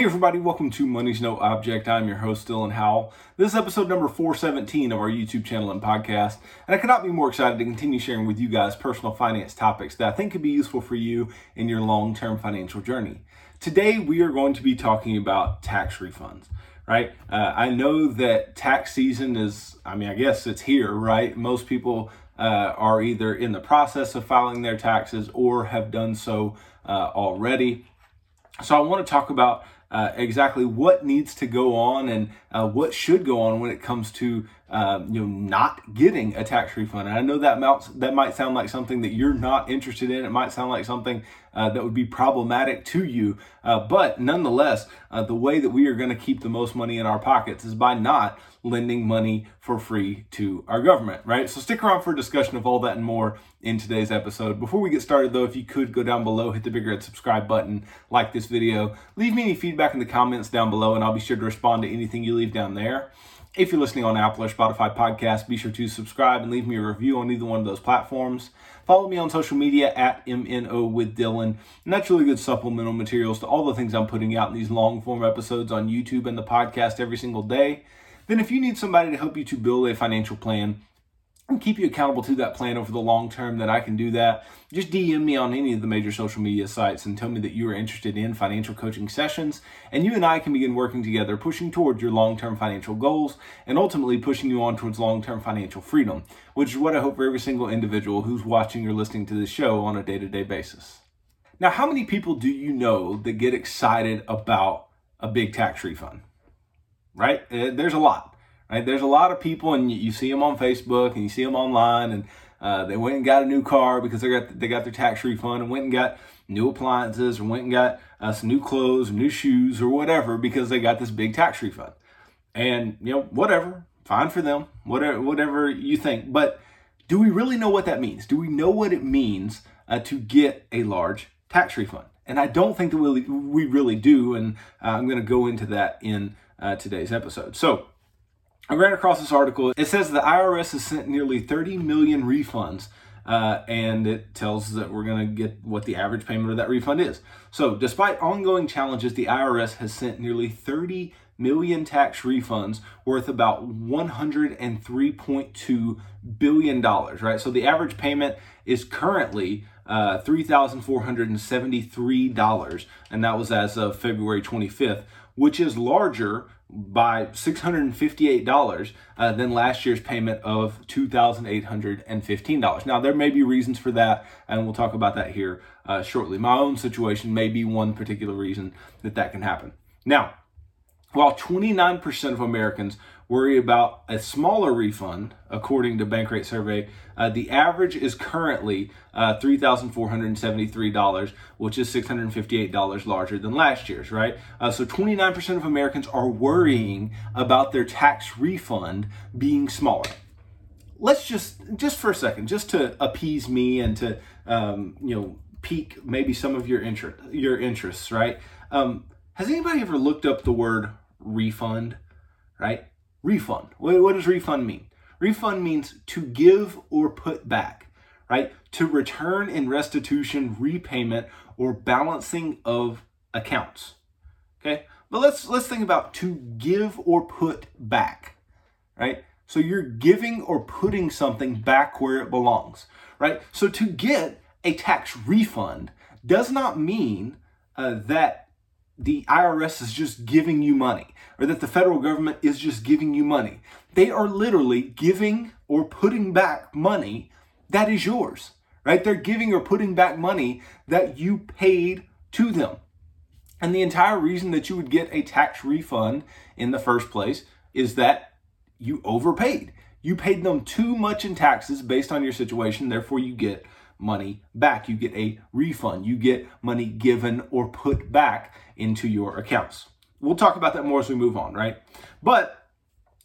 Hey everybody, welcome to Money's No Object. I'm your host, Dylan Howell. This is episode number 417 of our YouTube channel and podcast, and I cannot be more excited to continue sharing with you guys personal finance topics that I think could be useful for you in your long-term financial journey. Today we are going to be talking about tax refunds, right? Uh, I know that tax season is, I mean, I guess it's here, right? Most people uh, are either in the process of filing their taxes or have done so uh, already. So I want to talk about uh, exactly what needs to go on and uh, what should go on when it comes to uh, you know not getting a tax refund. And I know that might, that might sound like something that you're not interested in. It might sound like something uh, that would be problematic to you. Uh, but nonetheless, uh, the way that we are going to keep the most money in our pockets is by not lending money for free to our government, right? So stick around for a discussion of all that and more in today's episode. Before we get started, though, if you could go down below, hit the big red subscribe button, like this video, leave me any feedback in the comments down below, and I'll be sure to respond to anything you leave down there. If you're listening on Apple or Spotify podcast, be sure to subscribe and leave me a review on either one of those platforms. Follow me on social media at MNO with Dylan. And that's really good supplemental materials to all the things I'm putting out in these long form episodes on YouTube and the podcast every single day. Then, if you need somebody to help you to build a financial plan, and keep you accountable to that plan over the long term, that I can do that. Just DM me on any of the major social media sites and tell me that you are interested in financial coaching sessions, and you and I can begin working together, pushing towards your long term financial goals and ultimately pushing you on towards long term financial freedom, which is what I hope for every single individual who's watching or listening to this show on a day to day basis. Now, how many people do you know that get excited about a big tax refund? Right? Eh, there's a lot Right? There's a lot of people, and you, see them on Facebook and you see them online, and uh, they went and got a new car because they got they got their tax refund and went and got new appliances or went and got uh, some new clothes new shoes or whatever because they got this big tax refund. And you know, whatever, fine for them, whatever whatever you think. But do we really know what that means? Do we know what it means uh, to get a large tax refund? And I don't think that we, we really do. And uh, I'm going to go into that in uh, today's episode. So I ran across this article. It says the IRS has sent nearly 30 million refunds, uh, and it tells us that we're going to get what the average payment of that refund is. So, despite ongoing challenges, the IRS has sent nearly 30 million tax refunds worth about 103.2 billion dollars. Right. So the average payment is currently uh, $3,473, and that was as of February 25th, which is larger by $658 uh, than last year's payment of $2,815. Now, there may be reasons for that, and we'll talk about that here uh, shortly. My own situation may be one particular reason that that can happen. Now, while 29% of Americans worry about a smaller refund, according to Bankrate Survey, uh, the average is currently uh, $3,473, which is $658 larger than last year's, right? Uh, so 29% of Americans are worrying about their tax refund being smaller. Let's just, just for a second, just to appease me and to, um, you know, pique maybe some of your interest, your interests, right? Um, has anybody ever looked up the word refund, right? Refund. What, what does refund mean? Refund means to give or put back, right? To return in restitution, repayment, or balancing of accounts. Okay? But let's let's think about to give or put back, right? So you're giving or putting something back where it belongs, right? So to get a tax refund does not mean uh, that the IRS is just giving you money or that the federal government is just giving you money. They are literally giving or putting back money that is yours, right? They're giving or putting back money that you paid to them. And the entire reason that you would get a tax refund in the first place is that you overpaid. You paid them too much in taxes based on your situation, therefore, you get money back. You get a refund. You get money given or put back into your accounts. We'll talk about that more as we move on, right? But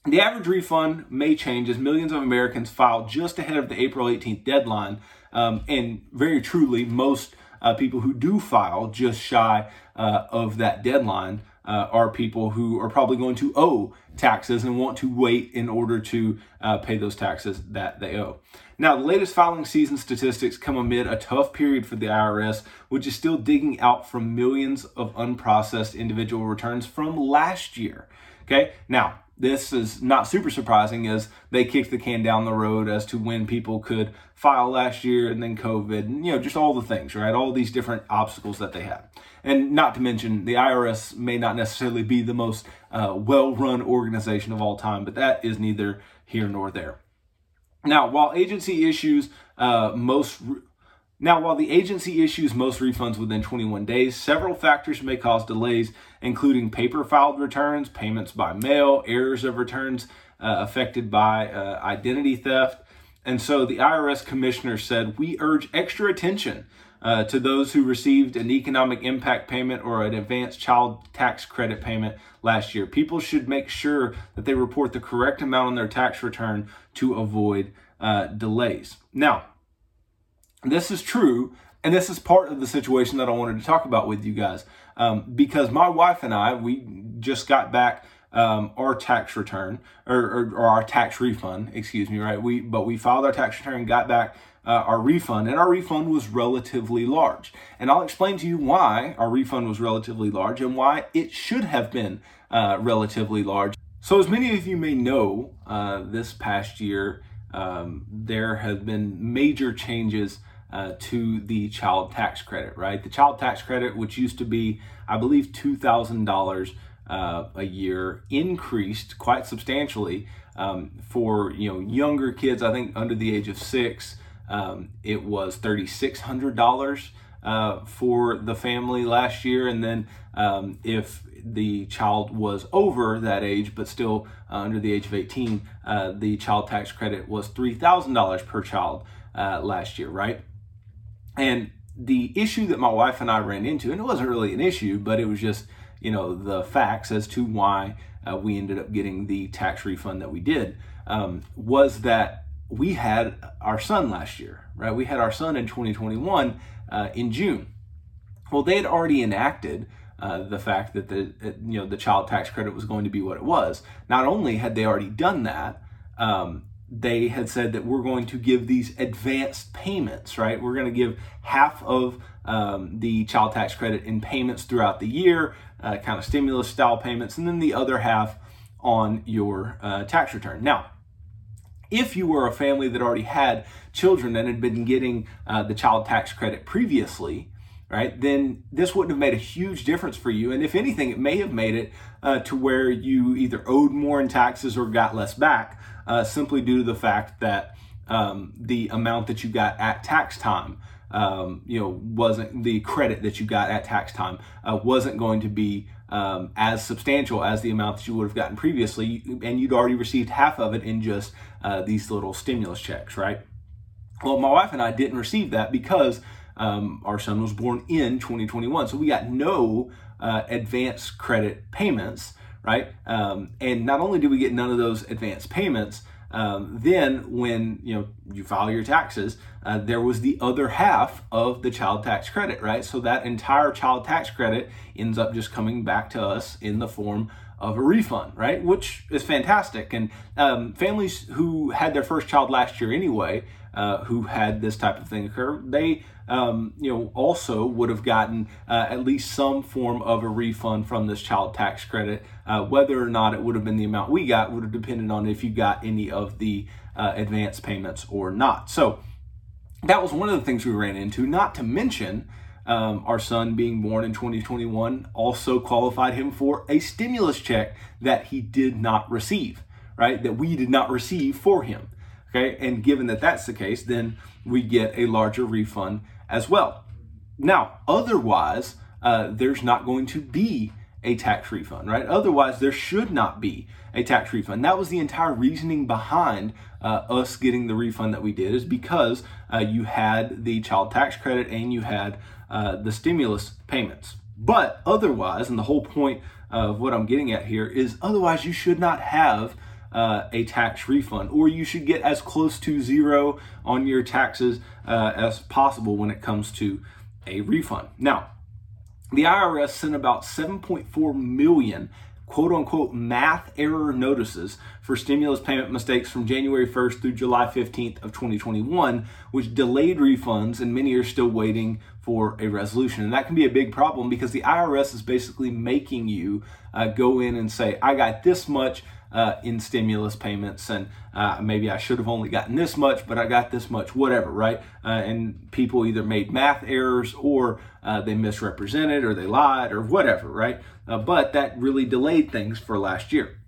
the average refund may change as millions of Americans file just ahead of the April 18th deadline. Um, and very truly, most uh, people who do file just shy uh, of that deadline uh, are people who are probably going to owe taxes and want to wait in order to uh, pay those taxes that they owe. Now, the latest filing season statistics come amid a tough period for the IRS, which is still digging out from millions of unprocessed individual returns from last year. Okay, now this is not super surprising as they kicked the can down the road as to when people could file last year and then COVID and you know just all the things, right? All these different obstacles that they had. And not to mention the IRS may not necessarily be the most uh, well-run organization of all time, but that is neither here nor there. Now, while agency issues uh, most re- now, while the agency issues most refunds within 21 days, several factors may cause delays, including paper filed returns, payments by mail, errors of returns uh, affected by uh, identity theft. And so the IRS commissioner said, We urge extra attention uh, to those who received an economic impact payment or an advanced child tax credit payment last year. People should make sure that they report the correct amount on their tax return to avoid uh, delays. Now, this is true, and this is part of the situation that I wanted to talk about with you guys. Um, because my wife and I, we just got back um, our tax return or, or, or, our tax refund, excuse me, right? We but we filed our tax return, got back uh, our refund, and our refund was relatively large. And I'll explain to you why our refund was relatively large and why it should have been uh, relatively large. So, as many of you may know, uh, this past year um, there have been major changes uh, to the child tax credit, right? The child tax credit, which used to be, I believe, $2,000 uh, a year, increased quite substantially um, for you know younger kids. I think under the age of six, um, it was $3,600 uh, for the family last year, and then um, if the child was over that age but still uh, under the age of 18, uh, the child tax credit was $3,000 per child uh, last year, right? And the issue that my wife and I ran into, and it wasn't really an issue, but it was just, you know, the facts as to why uh, we ended up getting the tax refund that we did, um, was that we had our son last year, right? We had our son in 2021 uh, in June. Well, they had already enacted uh, the fact that the you know the child tax credit was going to be what it was. Not only had they already done that, um, they had said that we're going to give these advanced payments, right? We're going to give half of um, the child tax credit in payments throughout the year, uh, kind of stimulus style payments, and then the other half on your uh, tax return. Now, if you were a family that already had children and had been getting uh, the child tax credit previously, right, then this wouldn't have made a huge difference for you. And if anything, it may have made it uh, to where you either owed more in taxes or got less back uh, simply due to the fact that um, the amount that you got at tax time, um, you know, wasn't the credit that you got at tax time uh, wasn't going to be um, as substantial as the amount that you would have gotten previously, and you'd already received half of it in just uh, these little stimulus checks, right? Well, my wife and I didn't receive that because um, our son was born in 2021, so we got no uh, advance credit payments right? Um, and not only do we get none of those advance payments, um, then when you know you file your taxes, uh, there was the other half of the child tax credit, right? So that entire child tax credit ends up just coming back to us in the form of a refund, right? Which is fantastic. And um, families who had their first child last year anyway, uh, who had this type of thing occur, they um, you know, also would have gotten uh, at least some form of a refund from this child tax credit. Uh, whether or not it would have been the amount we got would have depended on if you got any of the uh, advance payments or not. So that was one of the things we ran into. Not to mention. Um, our son being born in 2021 also qualified him for a stimulus check that he did not receive, right? That we did not receive for him. Okay. And given that that's the case, then we get a larger refund as well. Now, otherwise, uh, there's not going to be a tax refund, right? Otherwise, there should not be a tax refund. That was the entire reasoning behind uh, us getting the refund that we did, is because uh, you had the child tax credit and you had uh, the stimulus payments. But otherwise, and the whole point of what I'm getting at here is otherwise, you should not have uh, a tax refund, or you should get as close to zero on your taxes uh, as possible when it comes to a refund. Now, the IRS sent about 7.4 million quote unquote math error notices for stimulus payment mistakes from January 1st through July 15th of 2021, which delayed refunds and many are still waiting for a resolution. And that can be a big problem because the IRS is basically making you uh, go in and say, I got this much uh, in stimulus payments, and uh, maybe I should have only gotten this much, but I got this much, whatever, right? Uh, and people either made math errors or uh, they misrepresented or they lied or whatever, right? Uh, but that really delayed things for last year.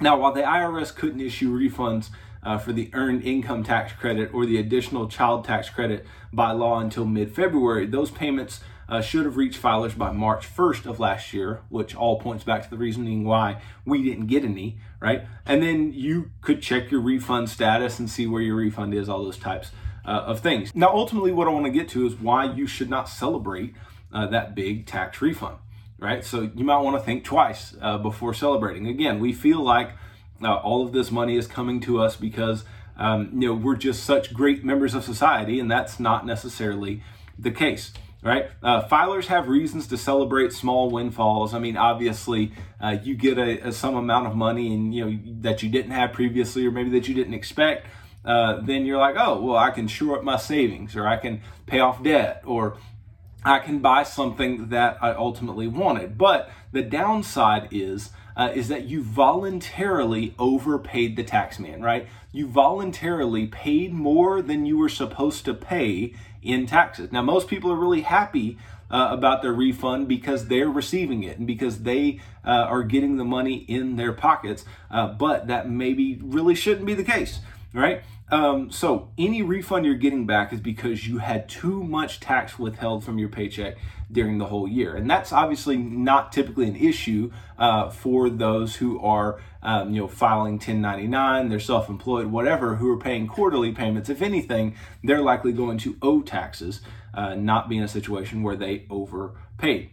Now, while the IRS couldn't issue refunds uh, for the earned income tax credit or the additional child tax credit by law until mid February, those payments uh, should have reached filers by March 1st of last year, which all points back to the reasoning why we didn't get any, right? And then you could check your refund status and see where your refund is, all those types uh, of things. Now, ultimately, what I want to get to is why you should not celebrate uh, that big tax refund, right? So you might want to think twice uh, before celebrating. Again, we feel like uh, all of this money is coming to us because um, you know we're just such great members of society, and that's not necessarily the case right? Uh, filers have reasons to celebrate small windfalls. I mean, obviously, uh, you get a, a, some amount of money and you know that you didn't have previously, or maybe that you didn't expect. Uh, then you're like, oh, well, I can shore up my savings, or I can pay off debt, or I can buy something that I ultimately wanted. But the downside is. Uh, is that you voluntarily overpaid the taxman, right? You voluntarily paid more than you were supposed to pay in taxes. Now, most people are really happy uh, about their refund because they're receiving it and because they uh, are getting the money in their pockets, uh, but that maybe really shouldn't be the case, right? Um, so, any refund you're getting back is because you had too much tax withheld from your paycheck during the whole year. And that's obviously not typically an issue uh, for those who are um, you know, filing 1099, they're self-employed, whatever, who are paying quarterly payments. If anything, they're likely going to owe taxes, uh, not be in a situation where they overpaid.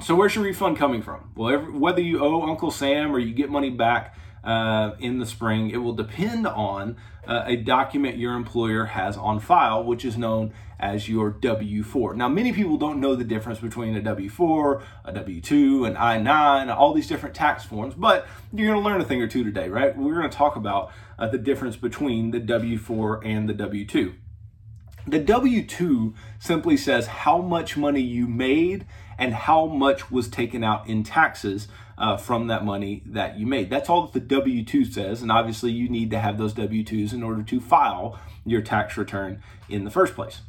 So where's your refund coming from? Well, every, whether you owe Uncle Sam or you get money back uh, in the spring, it will depend on uh, a document your employer has on file, which is known as your W 4. Now, many people don't know the difference between a W 4, a W 2, an I 9, all these different tax forms, but you're going to learn a thing or two today, right? We're going to talk about uh, the difference between the W 4 and the W 2. The W 2 simply says how much money you made and how much was taken out in taxes uh, from that money that you made. That's all that the W 2 says, and obviously you need to have those W 2s in order to file your tax return in the first place.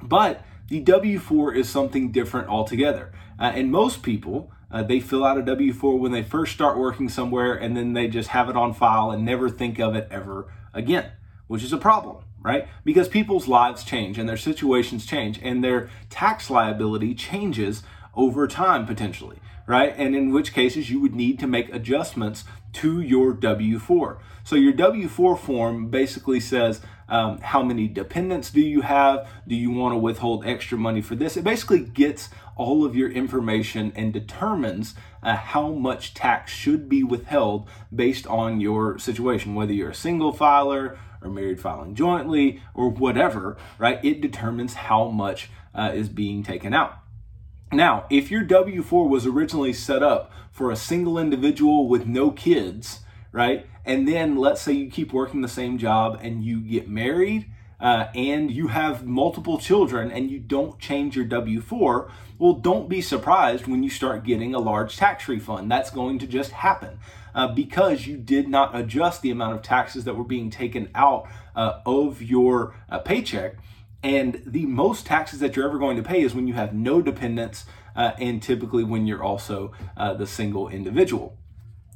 But the W 4 is something different altogether. Uh, and most people, uh, they fill out a W 4 when they first start working somewhere and then they just have it on file and never think of it ever again, which is a problem, right? Because people's lives change and their situations change and their tax liability changes over time potentially, right? And in which cases you would need to make adjustments to your W 4. So your W 4 form basically says, um, how many dependents do you have? Do you want to withhold extra money for this? It basically gets all of your information and determines uh, how much tax should be withheld based on your situation, whether you're a single filer or married filing jointly or whatever, right? It determines how much uh, is being taken out. Now, if your W 4 was originally set up for a single individual with no kids, right? And then let's say you keep working the same job and you get married uh, and you have multiple children and you don't change your W 4, well, don't be surprised when you start getting a large tax refund. That's going to just happen uh, because you did not adjust the amount of taxes that were being taken out uh, of your uh, paycheck. And the most taxes that you're ever going to pay is when you have no dependents uh, and typically when you're also uh, the single individual.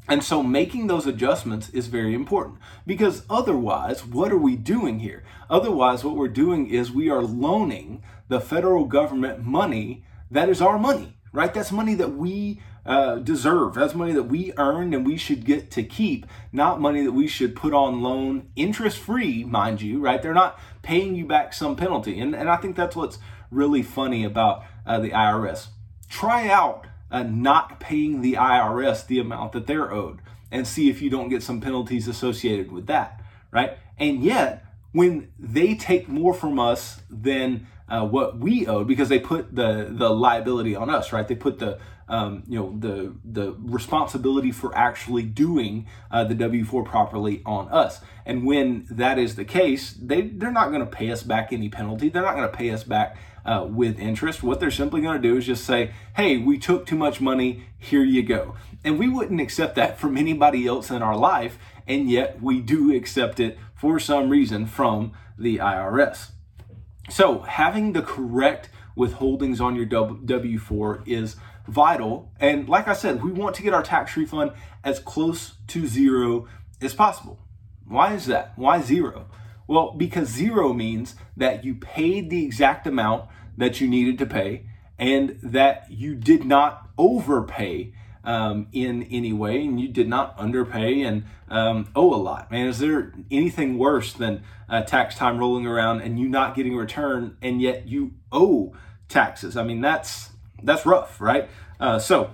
And so making those adjustments is very important because otherwise, what are we doing here? Otherwise, what we're doing is we are loaning the federal government money that is our money, right? That's money that we uh, deserve. That's money that we earned and we should get to keep, not money that we should put on loan interest free, mind you, right? They're not paying you back some penalty. And, and I think that's what's really funny about uh, the IRS. Try out uh, not paying the IRS the amount that they're owed and see if you don't get some penalties associated with that, right? And yet, when they take more from us than uh, what we owed because they put the the liability on us, right? They put the um, you know the the responsibility for actually doing uh, the W four properly on us. And when that is the case, they they're not going to pay us back any penalty. They're not going to pay us back uh, with interest. What they're simply going to do is just say, "Hey, we took too much money. Here you go." And we wouldn't accept that from anybody else in our life, and yet we do accept it for some reason from the IRS. So, having the correct withholdings on your W 4 is vital. And like I said, we want to get our tax refund as close to zero as possible. Why is that? Why zero? Well, because zero means that you paid the exact amount that you needed to pay and that you did not overpay um, in any way, and you did not underpay and um, owe a lot. Man, is there anything worse than uh, tax time rolling around and you not getting a return, and yet you owe taxes? I mean, that's that's rough, right? Uh, so,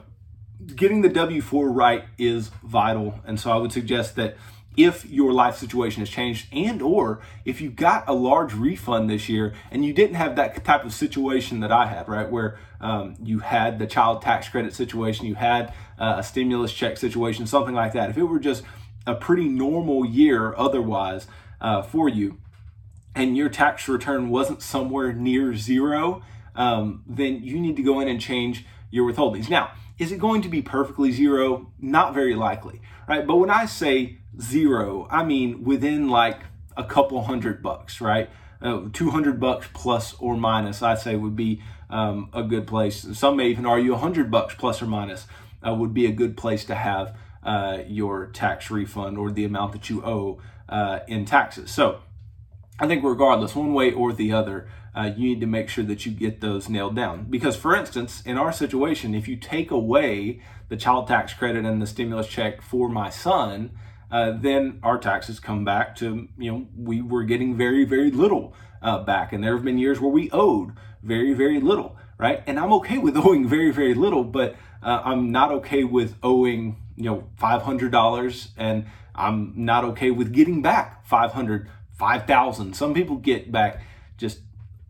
getting the W four right is vital, and so I would suggest that if your life situation has changed and or if you got a large refund this year and you didn't have that type of situation that i had right where um, you had the child tax credit situation you had uh, a stimulus check situation something like that. If it were just a pretty normal year otherwise uh, for you and your tax return wasn't somewhere near zero um, then you need to go in and change your withholdings. Now is it going to be perfectly zero not very likely right but when i say zero, I mean within like a couple hundred bucks, right? Uh, 200 bucks plus or minus, I'd say would be um, a good place. Some may even argue 100 bucks plus or minus uh, would be a good place to have uh, your tax refund or the amount that you owe uh, in taxes. So I think regardless, one way or the other, uh, you need to make sure that you get those nailed down. Because, for instance, in our situation, if you take away the child tax credit and the stimulus check for my son, uh, then our taxes come back to, you know, we were getting very, very little uh, back. And there have been years where we owed very, very little, right? And I'm okay with owing very, very little, but uh, I'm not okay with owing, you know, $500 and I'm not okay with getting back 500, 5,000. Some people get back just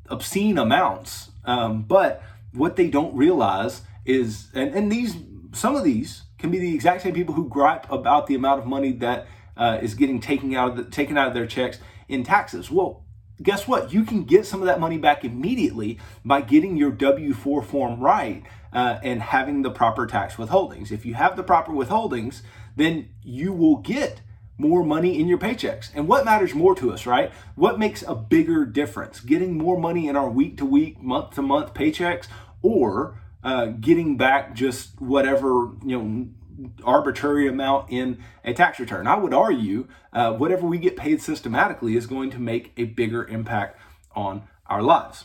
obscene amounts. Um, but what they don't realize is, and, and these, some of these can be the exact same people who gripe about the amount of money that uh, is getting taken out of the, taken out of their checks in taxes. Well, guess what? You can get some of that money back immediately by getting your W 4 form right uh, and having the proper tax withholdings. If you have the proper withholdings, then you will get more money in your paychecks. And what matters more to us, right? What makes a bigger difference? Getting more money in our week to week, month to month paychecks or uh, getting back just whatever you know arbitrary amount in a tax return. I would argue uh, whatever we get paid systematically is going to make a bigger impact on our lives.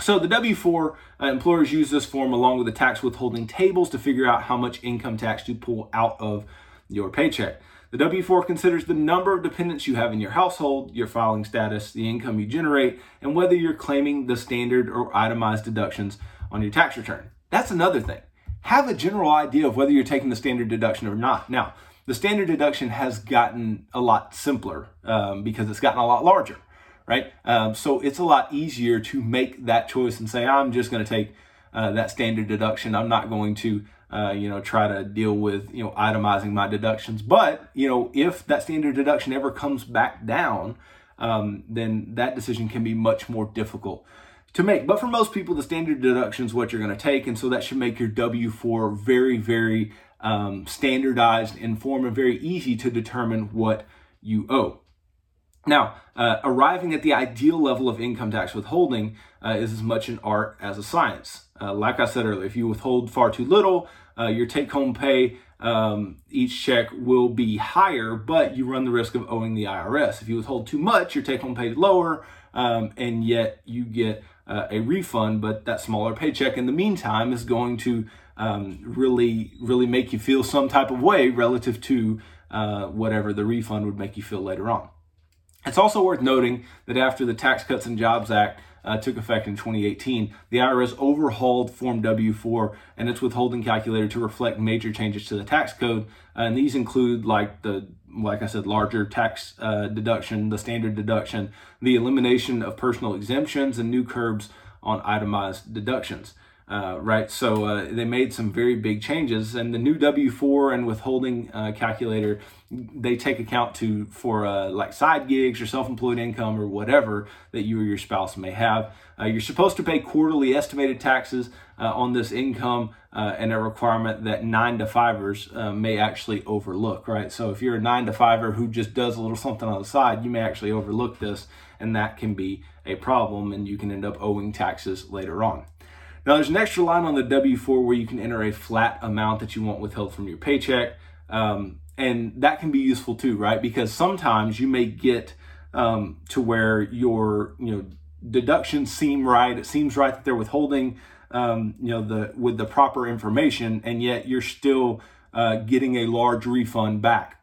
So the W-4 uh, employers use this form along with the tax withholding tables to figure out how much income tax to pull out of your paycheck. The W-4 considers the number of dependents you have in your household, your filing status, the income you generate, and whether you're claiming the standard or itemized deductions on your tax return. That's another thing. Have a general idea of whether you're taking the standard deduction or not. Now, the standard deduction has gotten a lot simpler um, because it's gotten a lot larger, right? Um, so it's a lot easier to make that choice and say, I'm just going to take uh, that standard deduction. I'm not going to, uh, you know, try to deal with, you know, itemizing my deductions. But, you know, if that standard deduction ever comes back down, um, then that decision can be much more difficult to make. But for most people, the standard deduction is what you're going to take. And so that should make your W 4 very, very um, standardized in form and very easy to determine what you owe. Now, uh, arriving at the ideal level of income tax withholding uh, is as much an art as a science. Uh, like I said earlier, if you withhold far too little, uh, your take home pay um, each check will be higher, but you run the risk of owing the IRS. If you withhold too much, your take home pay is lower, um, and yet you get uh, a refund, but that smaller paycheck in the meantime is going to um, really, really make you feel some type of way relative to uh, whatever the refund would make you feel later on. It's also worth noting that after the Tax Cuts and Jobs Act uh, took effect in 2018, the IRS overhauled Form W 4 and its withholding calculator to reflect major changes to the tax code. Uh, and these include, like the like I said, larger tax uh, deduction, the standard deduction, the elimination of personal exemptions, and new curbs on itemized deductions. Uh, right, so uh, they made some very big changes, and the new W four and withholding uh, calculator they take account to for uh, like side gigs or self employed income or whatever that you or your spouse may have. Uh, you're supposed to pay quarterly estimated taxes uh, on this income, and a requirement that nine to fivers may actually overlook. Right, so if you're a nine to fiver who just does a little something on the side, you may actually overlook this, and that can be a problem, and you can end up owing taxes later on. Now, there's an extra line on the W 4 where you can enter a flat amount that you want withheld from your paycheck. Um, and that can be useful too, right? Because sometimes you may get um, to where your you know deductions seem right. It seems right that they're withholding um, you know the with the proper information, and yet you're still uh, getting a large refund back.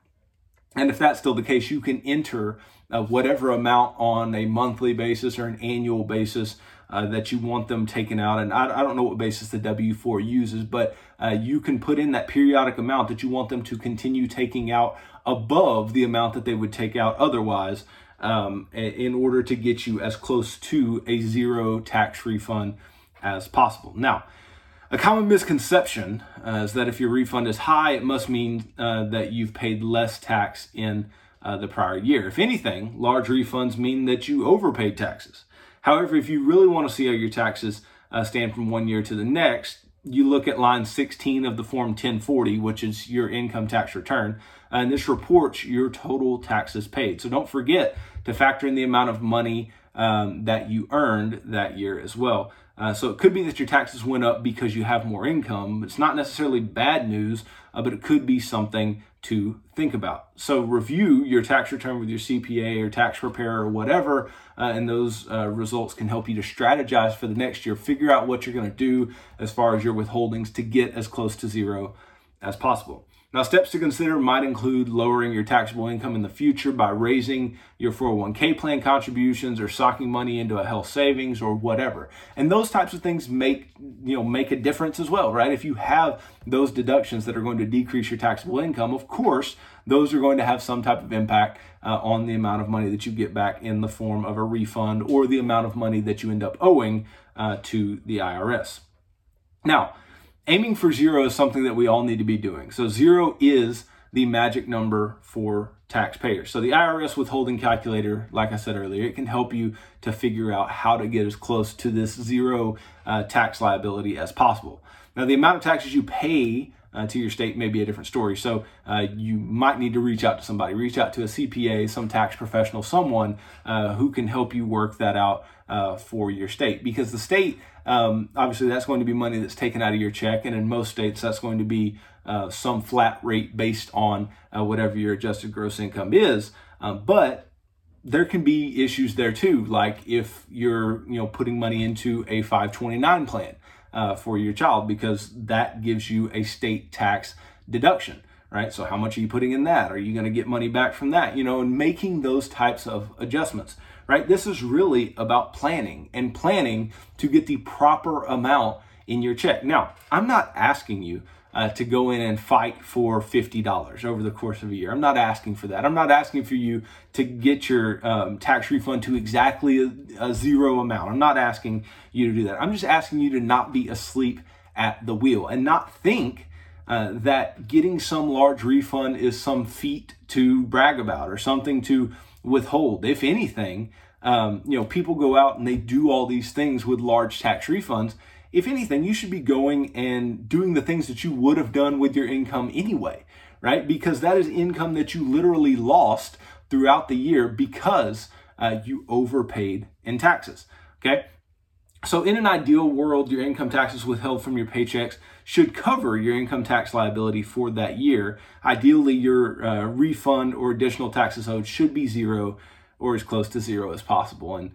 And if that's still the case, you can enter uh, whatever amount on a monthly basis or an annual basis uh, that you want them taken out. And I, I, don't know what basis the W 4 uses, but uh, you can put in that periodic amount that you want them to continue taking out above the amount that they would take out otherwise um, in order to get you as close to a zero tax refund as possible. Now, a common misconception uh, is that if your refund is high, it must mean uh, that you've paid less tax in uh, the prior year. If anything, large refunds mean that you overpaid taxes. However, if you really want to see how your taxes uh, stand from one year to the next, you look at line 16 of the Form 1040, which is your income tax return, and this reports your total taxes paid. So don't forget to factor in the amount of money um, that you earned that year as well. Uh, so it could be that your taxes went up because you have more income. It's not necessarily bad news, uh, but it could be something to think about. So review your tax return with your CPA or tax preparer or whatever, uh, and those uh, results can help you to strategize for the next year. Figure out what you're going to do as far as your withholdings to get as close to zero as possible. Now, steps to consider might include lowering your taxable income in the future by raising your 401k plan contributions or socking money into a health savings or whatever. And those types of things make, you know, make a difference as well, right? If you have those deductions that are going to decrease your taxable income, of course, those are going to have some type of impact uh, on the amount of money that you get back in the form of a refund or the amount of money that you end up owing uh, to the IRS. Now, aiming for zero is something that we all need to be doing. So zero is the magic number for taxpayers. So the IRS withholding calculator, like I said earlier, it can help you to figure out how to get as close to this zero uh, tax liability as possible. Now, the amount of taxes you pay uh, to your state may be a different story. So uh, you might need to reach out to somebody, reach out to a CPA, some tax professional, someone uh, who can help you work that out uh, for your state. Because the state, um, obviously, that's going to be money that's taken out of your check, and in most states, that's going to be uh, some flat rate based on uh, whatever your adjusted gross income is. Um, but there can be issues there too, like if you're you know putting money into a 529 plan uh, for your child because that gives you a state tax deduction right? So how much are you putting in that? Are you going to get money back from that? You know, and making those types of adjustments, right? This is really about planning and planning to get the proper amount in your check. Now, I'm not asking you uh, to go in and fight for $50 over the course of a year. I'm not asking for that. I'm not asking for you to get your um, tax refund to exactly a, a zero amount. I'm not asking you to do that. I'm just asking you to not be asleep at the wheel and not think uh, that getting some large refund is some feat to brag about or something to withhold. If anything, um, you know, people go out and they do all these things with large tax refunds if anything, you should be going and doing the things that you would have done with your income anyway, right? Because that is income that you literally lost throughout the year because uh, you overpaid in taxes. Okay. So, in an ideal world, your income taxes withheld from your paychecks should cover your income tax liability for that year. Ideally, your uh, refund or additional taxes owed should be zero or as close to zero as possible. And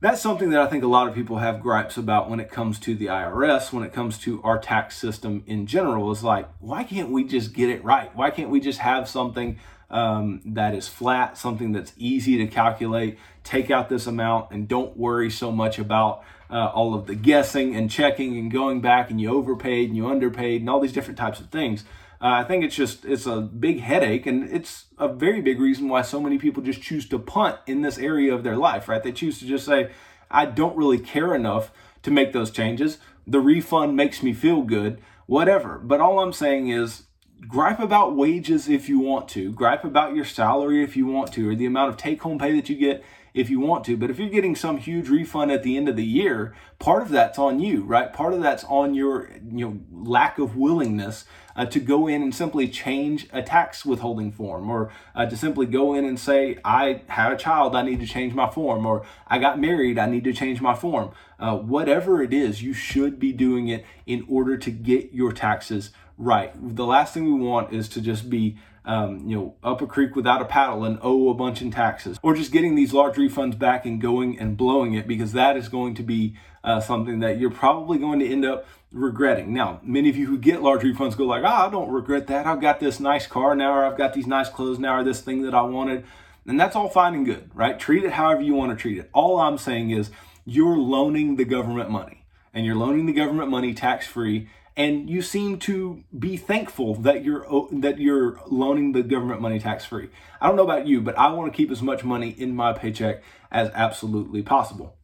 that's something that I think a lot of people have gripes about when it comes to the IRS, when it comes to our tax system in general, is like, why can't we just get it right? Why can't we just have something um, that is flat, something that's easy to calculate. Take out this amount and don't worry so much about uh, all of the guessing and checking and going back and you overpaid and you underpaid and all these different types of things. Uh, I think it's just it's a big headache, and it's a very big reason why so many people just choose to punt in this area of their life. Right? They choose to just say, "I don't really care enough to make those changes. The refund makes me feel good, whatever." But all I'm saying is, gripe about wages if you want to, gripe about your salary if you want to, or the amount of take-home pay that you get if you want to. But if you're getting some huge refund at the end of the year, part of that's on you, right? Part of that's on your you know lack of willingness uh, to go in and simply change a tax withholding form, or uh, to simply go in and say, I had a child, I need to change my form, or I got married, I need to change my form. Uh, whatever it is, you should be doing it in order to get your taxes right. The last thing we want is to just be um, you know, up a creek without a paddle and owe a bunch in taxes, or just getting these large refunds back and going and blowing it because that is going to be uh, something that you're probably going to end up regretting. Now, many of you who get large refunds go like, "Ah, oh, I don't regret that. I've got this nice car now, or I've got these nice clothes now, or this thing that I wanted," and that's all fine and good, right? Treat it however you want to treat it. All I'm saying is you're loaning the government money, and you're loaning the government money tax free and you seem to be thankful that you're that you're loaning the government money tax free. I don't know about you, but I want to keep as much money in my paycheck as absolutely possible.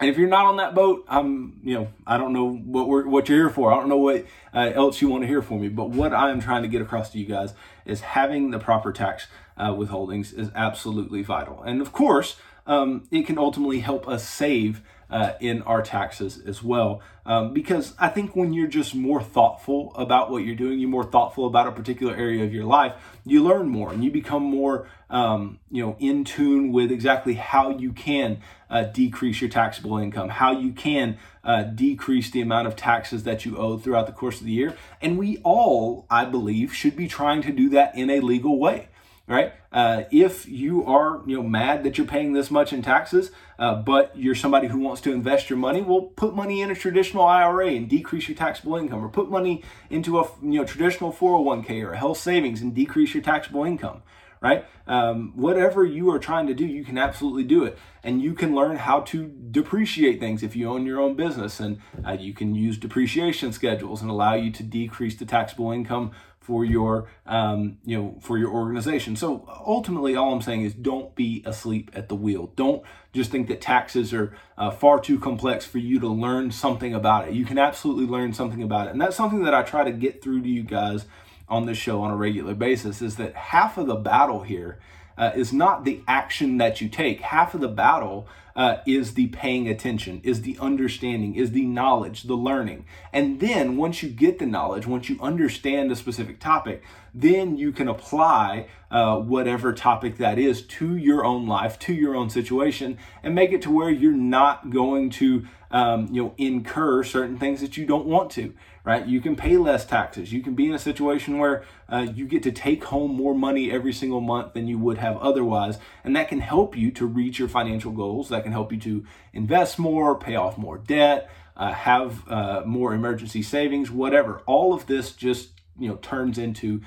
And if you're not on that boat, I'm, you know, I don't know what we're, what you're here for. I don't know what uh, else you want to hear from me. But what I am trying to get across to you guys is having the proper tax uh, withholdings is absolutely vital. And of course, um, it can ultimately help us save uh, in our taxes as well. Um, because I think when you're just more thoughtful about what you're doing, you're more thoughtful about a particular area of your life, you learn more and you become more, um, you know, in tune with exactly how you can uh, decrease your taxable income, how you can uh, decrease the amount of taxes that you owe throughout the course of the year. And we all, I believe, should be trying to do that in a legal way right? Uh, if you are, you know, mad that you're paying this much in taxes, uh, but you're somebody who wants to invest your money, well, put money in a traditional IRA and decrease your taxable income, or put money into a, you know, traditional 401k or a health savings and decrease your taxable income, right? Um, whatever you are trying to do, you can absolutely do it. And you can learn how to depreciate things if you own your own business. And uh, you can use depreciation schedules and allow you to decrease the taxable income for your um, you know for your organization. So ultimately all i'm saying is don't be asleep at the wheel. Don't just think that taxes are uh, far too complex for you to learn something about it. You can absolutely learn something about it. And that's something that i try to get through to you guys on this show on a regular basis is that half of the battle here uh, is not the action that you take. Half of the battle uh, is the paying attention, is the understanding, is the knowledge, the learning. And then once you get the knowledge, once you understand a specific topic, then you can apply uh, whatever topic that is to your own life, to your own situation, and make it to where you're not going to um, you know incur certain things that you don't want to right? You can pay less taxes. You can be in a situation where uh, you get to take home more money every single month than you would have otherwise and that can help you to reach your financial goals. That can help you to invest more pay off more debt uh, have uh, more emergency savings whatever. All of this just you know turns into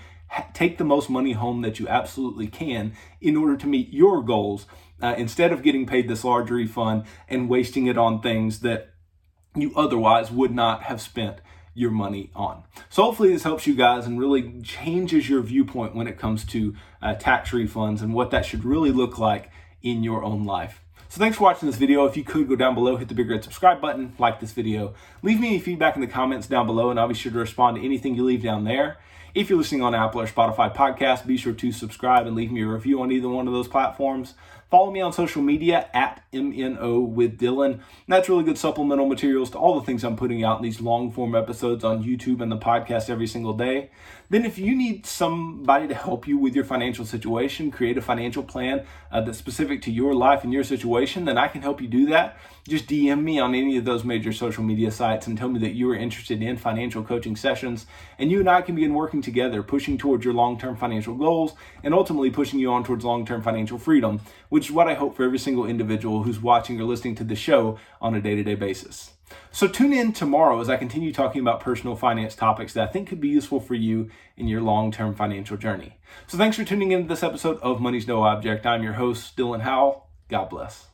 take the most money home that you absolutely can in order to meet your goals uh, instead of getting paid this large refund and wasting it on things that you otherwise would not have spent your money on. So hopefully this helps you guys and really changes your viewpoint when it comes to uh, tax refunds and what that should really look like in your own life. So thanks for watching this video. If you could go down below, hit the big red subscribe button, like this video, leave me any feedback in the comments down below, and I'll be sure to respond to anything you leave down there. If you're listening on Apple or Spotify podcast, be sure to subscribe and leave me a review on either one of those platforms. Follow me on social media at MNO with Dylan. That's really good supplemental materials to all the things I'm putting out in these long form episodes on YouTube and the podcast every single day. Then, if you need somebody to help you with your financial situation, create a financial plan uh, that's specific to your life and your situation, then I can help you do that. Just DM me on any of those major social media sites and tell me that you are interested in financial coaching sessions. And you and I can begin working together, pushing towards your long term financial goals and ultimately pushing you on towards long term financial freedom, which is what I hope for every single individual who's watching or listening to the show on a day to day basis. So tune in tomorrow as I continue talking about personal finance topics that I think could be useful for you in your long-term financial journey. So thanks for tuning into this episode of Money's No Object. I'm your host, Dylan Howell. God bless.